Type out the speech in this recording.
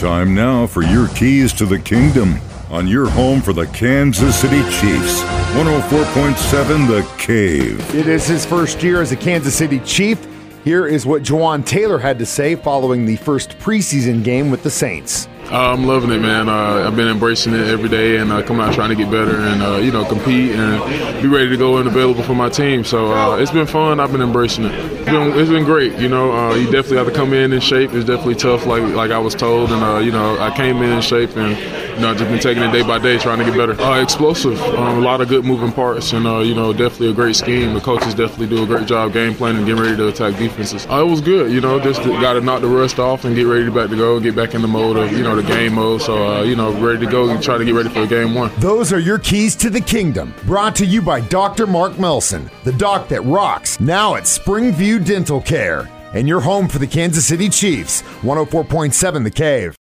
Time now for your keys to the kingdom on your home for the Kansas City Chiefs. 104.7 The Cave. It is his first year as a Kansas City Chief. Here is what Jawaan Taylor had to say following the first preseason game with the Saints. Uh, I'm loving it, man. Uh, I've been embracing it every day and uh, coming out trying to get better and uh, you know compete and be ready to go and available for my team. So uh, it's been fun. I've been embracing it. It's been, it's been great. You know, uh, you definitely have to come in in shape. It's definitely tough, like like I was told. And you know, I came in in shape and you know just been taking it day by day, trying to get better. explosive, um, a lot of good moving parts, and you know definitely a great scheme. The coaches definitely do a great job game planning, and getting ready to attack defenses. it was good. You know, just got to knock the rust off and get ready to back to go, get back in the mode of you know game mode. So, uh, you know, ready to go and try to get ready for game one. Those are your keys to the kingdom. Brought to you by Dr. Mark Melson, the doc that rocks, now at Springview Dental Care. And your home for the Kansas City Chiefs, 104.7 The Cave.